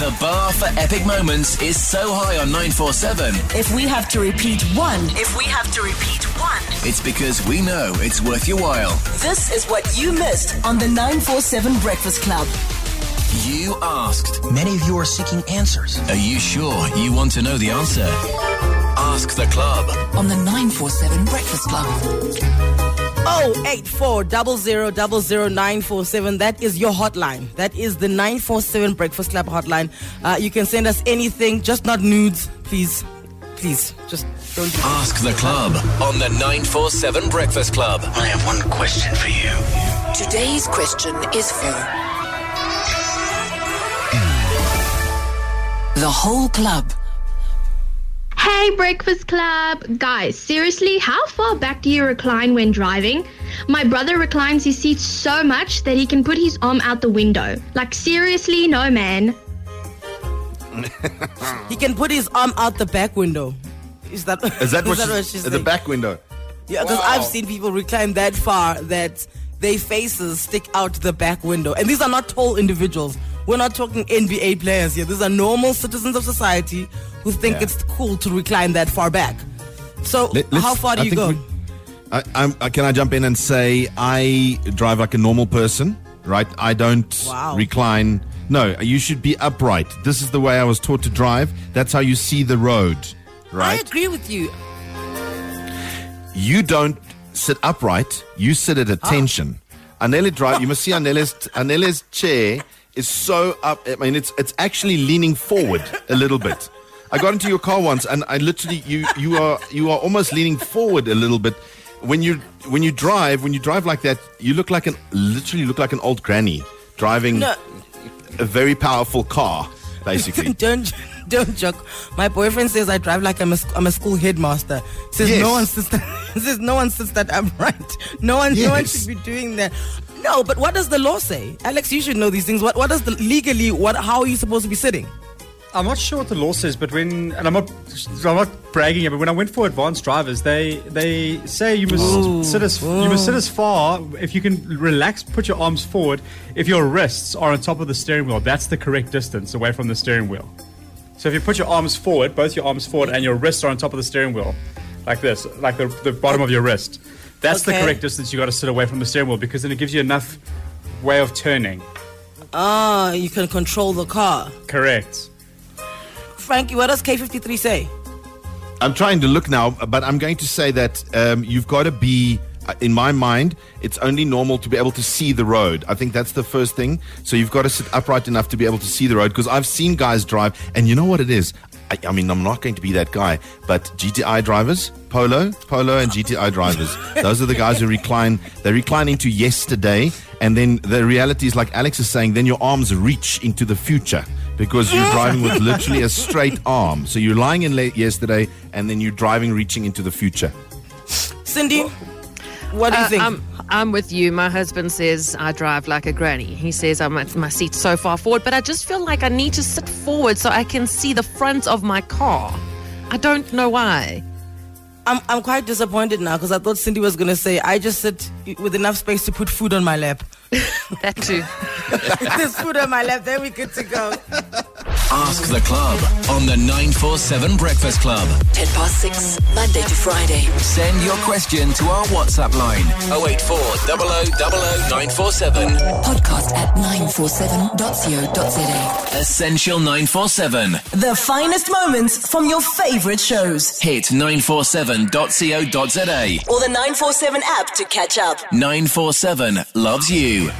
The bar for epic moments is so high on 947, If we have to repeat one, if we have to repeat one, it's because we know it's worth your while. this is what you missed on the 947 Breakfast Club. You asked. Many of you are seeking answers. Are you sure you want to know the answer? Ask the club. On the 947 Breakfast Club. Oh, eight four double zero double zero nine four seven. That is your hotline. That is the nine four seven Breakfast Club hotline. Uh, you can send us anything, just not nudes, please. Please, just don't. Do Ask the club on the 947 Breakfast Club. I have one question for you. Today's question is for the whole club. Hey, Breakfast Club! Guys, seriously, how far back do you recline when driving? My brother reclines his seat so much that he can put his arm out the window. Like, seriously, no, man. He can put his arm out the back window. Is that Is that what, she's, she's, at the back window? Yeah, because Wow. I've seen people recline that far that their faces stick out the back window. And these are not tall individuals. We're not talking NBA players here. These are normal citizens of society who think Yeah. it's cool to recline that far back. So, Let- how far do I you go? we- I, I'm, I, can I jump in and say I drive like a normal person, right? I don't Wow. recline. No, you should be upright. This is the way I was taught to drive. That's how you see the road, right? I agree with you. You don't sit upright. You sit at ah. attention. Anele drive. You must see Anele's Anele's chair is so up. I mean, it's it's actually leaning forward a little bit. I got into your car once, and I literally you you are you are almost leaning forward a little bit. When you when you drive when you drive like that, you look like an literally look like an old granny driving No. a very powerful car, basically. don't don't joke. My boyfriend says I drive like I'm a, I'm a school headmaster. Says Yes. no one sits that says no one sits that upright. No one no one should be doing that. No, but what does the law say? Alex, you should know these things. What what does the legally what how are you supposed to be sitting? I'm not sure what the law says, but when and I'm not I'm not bragging but when I went for advanced drivers, they they say you must sit as you must sit as far if you can relax, put your arms forward. If your wrists are on top of the steering wheel, that's the correct distance away from the steering wheel. So if you put your arms forward, both your arms forward, and your wrists are on top of the steering wheel, like this, like the, the bottom of your wrist, that's the correct distance you got to sit away from the steering wheel because then it gives you enough way of turning. Ah, you can control the car. Correct. Frankie, what does K53 say? I'm trying to look now, but I'm going to say that um, you've got to be, uh, in my mind, it's only normal to be able to see the road. I think that's the first thing. So you've got to sit upright enough to be able to see the road because I've seen guys drive, and you know what it is? I, I mean, I'm not going to be that guy, but GTI drivers, Polo, Polo, and GTI drivers, those are the guys who recline. They recline into yesterday, and then the reality is, like Alex is saying, then your arms reach into the future because you're driving with literally a straight arm. So you're lying in late yesterday, and then you're driving, reaching into the future. Cindy, what do you Uh, think? I'm, I'm with you. My husband says I drive like a granny. He says I'm at my seat so far forward, but I just feel like I need to sit forward so I can see the front of my car. I don't know why. I'm I'm quite disappointed now because I thought Cindy was gonna say I just sit with enough space to put food on my lap. That too. There's food on my lap, then we good to go. Ask the club on the 947 Breakfast Club. 10 past 6, Monday to Friday. Send your question to our WhatsApp line 084 00 947. Podcast at 947.co.za. Essential 947. The finest moments from your favorite shows. Hit 947.co.za. Or the 947 app to catch up. 947 loves you.